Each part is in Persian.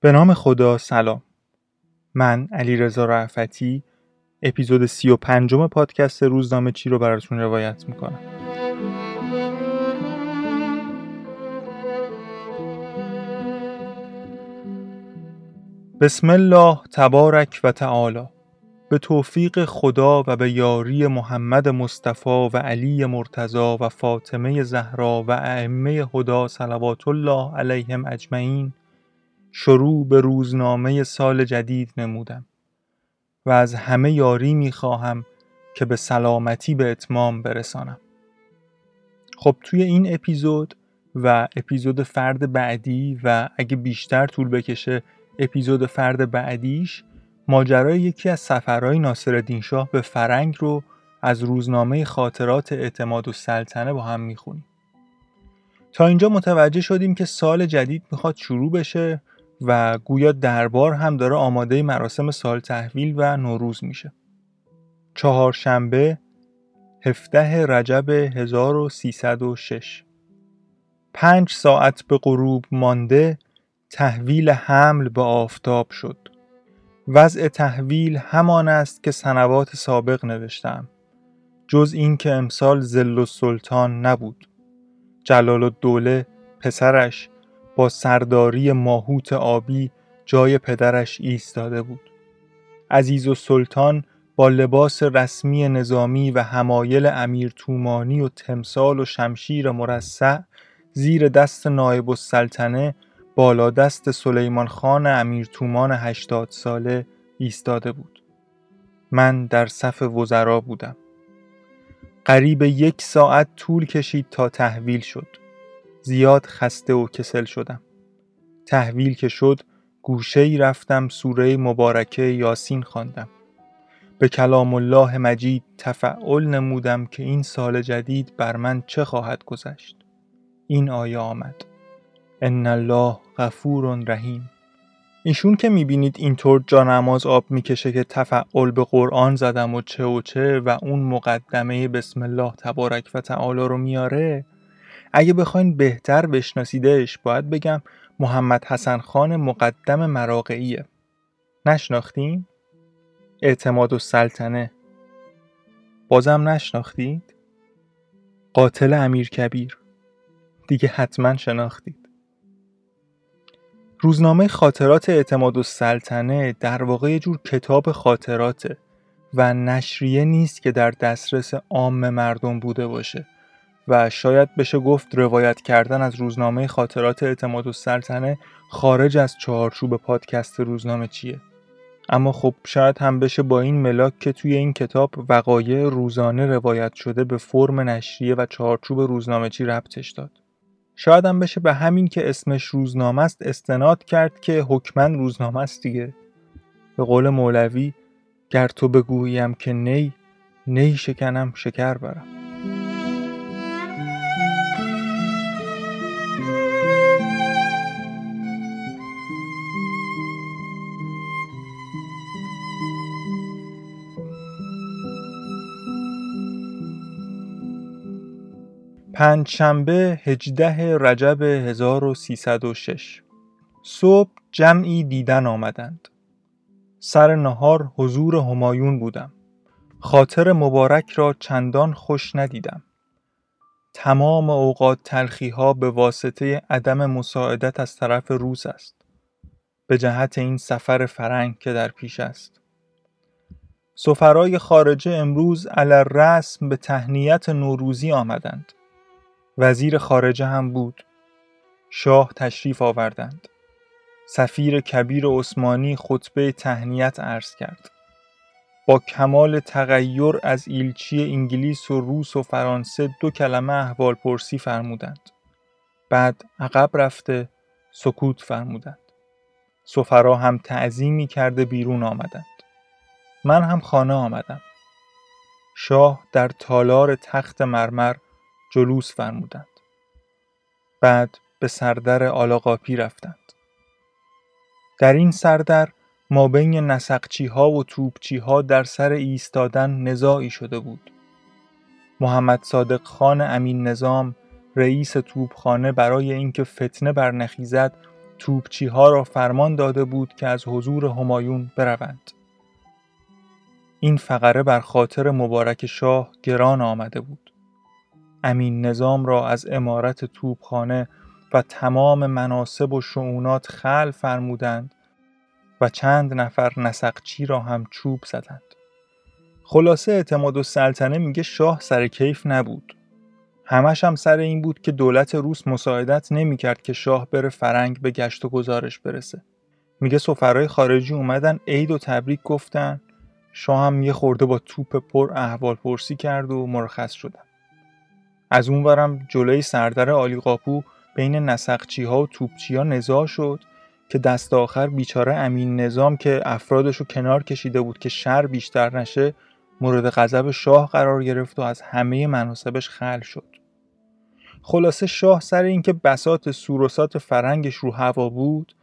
به نام خدا سلام. من علی رضا رعفتی اپیزود سی و پنجم پادکست روزنامه چی رو براتون روایت می‌کنم. بسم الله تبارک و تعالی. به توفیق خدا و به یاری محمد مصطفی و علی مرتضا و فاطمه زهرا و ائمه هدا صلوات الله علیهم اجمعین شروع به روزنامه سال جدید نمودم و از همه یاری می‌خواهم که به سلامتی به اتمام برسانم. خب توی این اپیزود و اپیزود فرد بعدی و اگه بیشتر طول بکشه اپیزود فرد بعدیش ماجرای یکی از سفرهای ناصرالدین شاه به فرنگ رو از روزنامه خاطرات اعتماد و سلطنه با هم می‌خونیم. تا اینجا متوجه شدیم که سال جدید می‌خواد شروع بشه و گویا دربار هم داره آماده مراسم سال تحویل و نوروز میشه. چهارشنبه 17 رجب 1306 پنج ساعت به غروب مانده تحویل حمل به آفتاب شد. وضع تحویل همان است که سنوات سابق نوشتم. جز این که امسال زل و سلطان نبود. جلال الدوله پسرش با سرداری ماهوت آبی جای پدرش ایستاده بود. عزیز و سلطان با لباس رسمی نظامی و همایل امیر تومانی و تمثال و شمشیر مرصع زیر دست نایب السلطنه بالا دست سلیمان خان امیر تومان هشتاد ساله ایستاده بود. من در صف وزرا بودم. قریب یک ساعت طول کشید تا تحویل شد. زیاد خسته و کسل شدم. تحویل که شد گوشه ای رفتم سوره مبارکه یاسین خواندم. به کلام الله مجید تفعل نمودم که این سال جدید بر من چه خواهد گذشت. این آیه آمد. ان الله غفور رحیم. ایشون که می‌بینید اینطور جا نماز آب می‌کشه که تفعل به قرآن زدم و چه و چه و اون مقدمه بسم الله تبارک و تعالی رو میاره اگه بخواین بهتر بشناسیدش باید بگم محمد حسن خان مقدم مراقعیه. نشناختین؟ اعتماد و سلطنه. بازم نشناختید؟ قاتل امیر کبیر. دیگه حتما شناختید. روزنامه خاطرات اعتماد و سلطنه در واقع یه جور کتاب خاطراته و نشریه نیست که در دسترس عام مردم بوده باشه. و شاید بشه گفت روایت کردن از روزنامه خاطرات اعتماد و سلطنه خارج از چهارچوب پادکست روزنامه چیه. اما خب شاید هم بشه با این ملاک که توی این کتاب وقایع روزانه روایت شده به فرم نشریه و چهارچوب روزنامه چی ربطش داد. شاید هم بشه به همین که اسمش روزنامه است استناد کرد که حکمن روزنامه است دیگه. به قول مولوی گر تو بگوییم که نی نی شکنم شکر برم. پنجشنبه 18 رجب 1306 صبح جمعی دیدن آمدند. سر نهار حضور همایون بودم. خاطر مبارک را چندان خوش ندیدم. تمام اوقات تلخی ها به واسطه عدم مساعدت از طرف روس است. به جهت این سفر فرنگ که در پیش است. سفرای خارجه امروز علر رسم به تهنیت نوروزی آمدند. وزیر خارجه هم بود. شاه تشریف آوردند. سفیر کبیر عثمانی خطبه تهنیت عرض کرد. با کمال تغییر از ایلچی انگلیس و روس و فرانسه دو کلمه احوال پرسی فرمودند. بعد عقب رفته سکوت فرمودند. سفرا هم تعظیمی کرده بیرون آمدند. من هم خانه آمدم. شاه در تالار تخت مرمر جلوس فرمودند. بعد به سردر آلاقاپی رفتند. در این سردر ما بین نسقچی ها و توپچی ها در سر ایستادن نزاعی شده بود. محمد صادق خان امین نظام رئیس توپخانه برای اینکه فتنه برنخیزد توپچی ها را فرمان داده بود که از حضور همایون بروند. این فقره بر خاطر مبارک شاه گران آمده بود. امین نظام را از امارت توپخانه و تمام مناسب و شعونات خل فرمودند و چند نفر نسقچی را هم چوب زدند. خلاصه اعتماد و سلطنه میگه شاه سر کیف نبود. همش هم سر این بود که دولت روس مساعدت نمی‌کرد که شاه بره فرنگ به گشت و گزارش برسه. میگه سفرهای خارجی اومدن عید و تبریک گفتن شاه هم یه خورده با توپ پر احوال پرسی کرد و مرخص شدن. از اونورم جلوی سردر آلی قاپو بین نسقچی ها و توپچی ها نزاع شد که دست آخر بیچاره امین نظام که افرادشو کنار کشیده بود که شر بیشتر نشه مورد غضب شاه قرار گرفت و از همه مناسبش خل شد. خلاصه شاه سر اینکه بسات سوروسات فرنگش رو هوا بود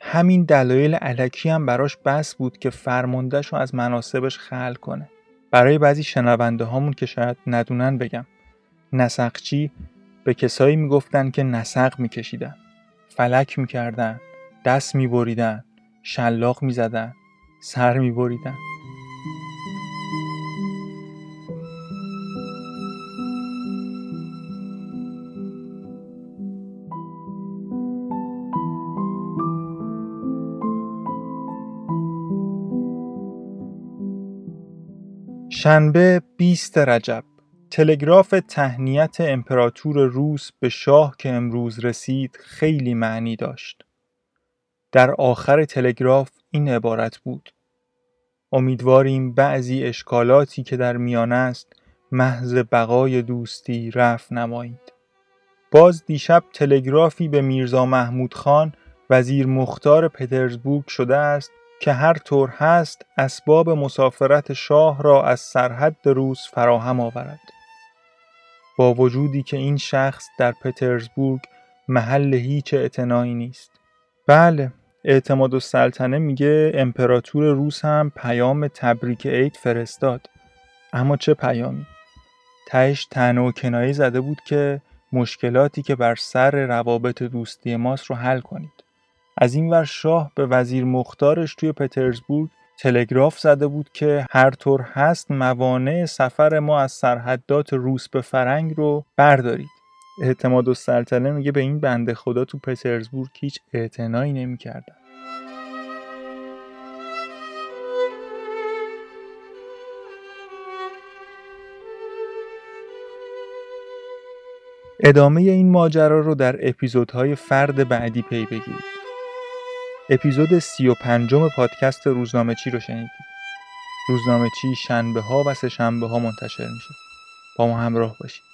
همین دلایل علکی هم براش بس بود که فرماندهش رو از مناسبش خل کنه. برای بعضی شنونده هامون که شاید ندونن بگم نسقچی به کسایی می‌گفتن که نسق میکشیدن فلک می‌کردن دست میبریدن شلاق می‌زدن سر میبریدن شنبه 20 رجب. تلگراف تهنیت امپراتور روس به شاه که امروز رسید خیلی معنی داشت. در آخر تلگراف این عبارت بود امیدواریم بعضی اشکالاتی که در میان است محض بقای دوستی رفت نمایید. باز دیشب تلگرافی به میرزا محمود خان وزیر مختار پترزبورگ شده است که هر طور هست اسباب مسافرت شاه را از سرحد روس فراهم آورد. با وجودی که این شخص در پترزبورگ محل هیچ اعتنایی نیست. بله اعتماد و سلطنه میگه امپراتور روس هم پیام تبریک عید فرستاد اما چه پیامی تهش تنه و کنایی زده بود که مشکلاتی که بر سر روابط دوستی ماست رو حل کنید از این ور شاه به وزیر مختارش توی پترزبورگ تلگراف زده بود که هر طور هست موانع سفر ما از سرحدات روس به فرنگ رو بردارید. اعتماد و سلطنه میگه به این بنده خدا تو پترزبورگ هیچ اعتنایی نمی‌کردن. ادامه این ماجرا رو در اپیزودهای فرد بعدی پی بگیرید. اپیزود سی و پنجم پادکست روزنامه چی رو شنیدید. روزنامه چی شنبه ها و سه شنبه ها منتشر میشه. با ما همراه باشید.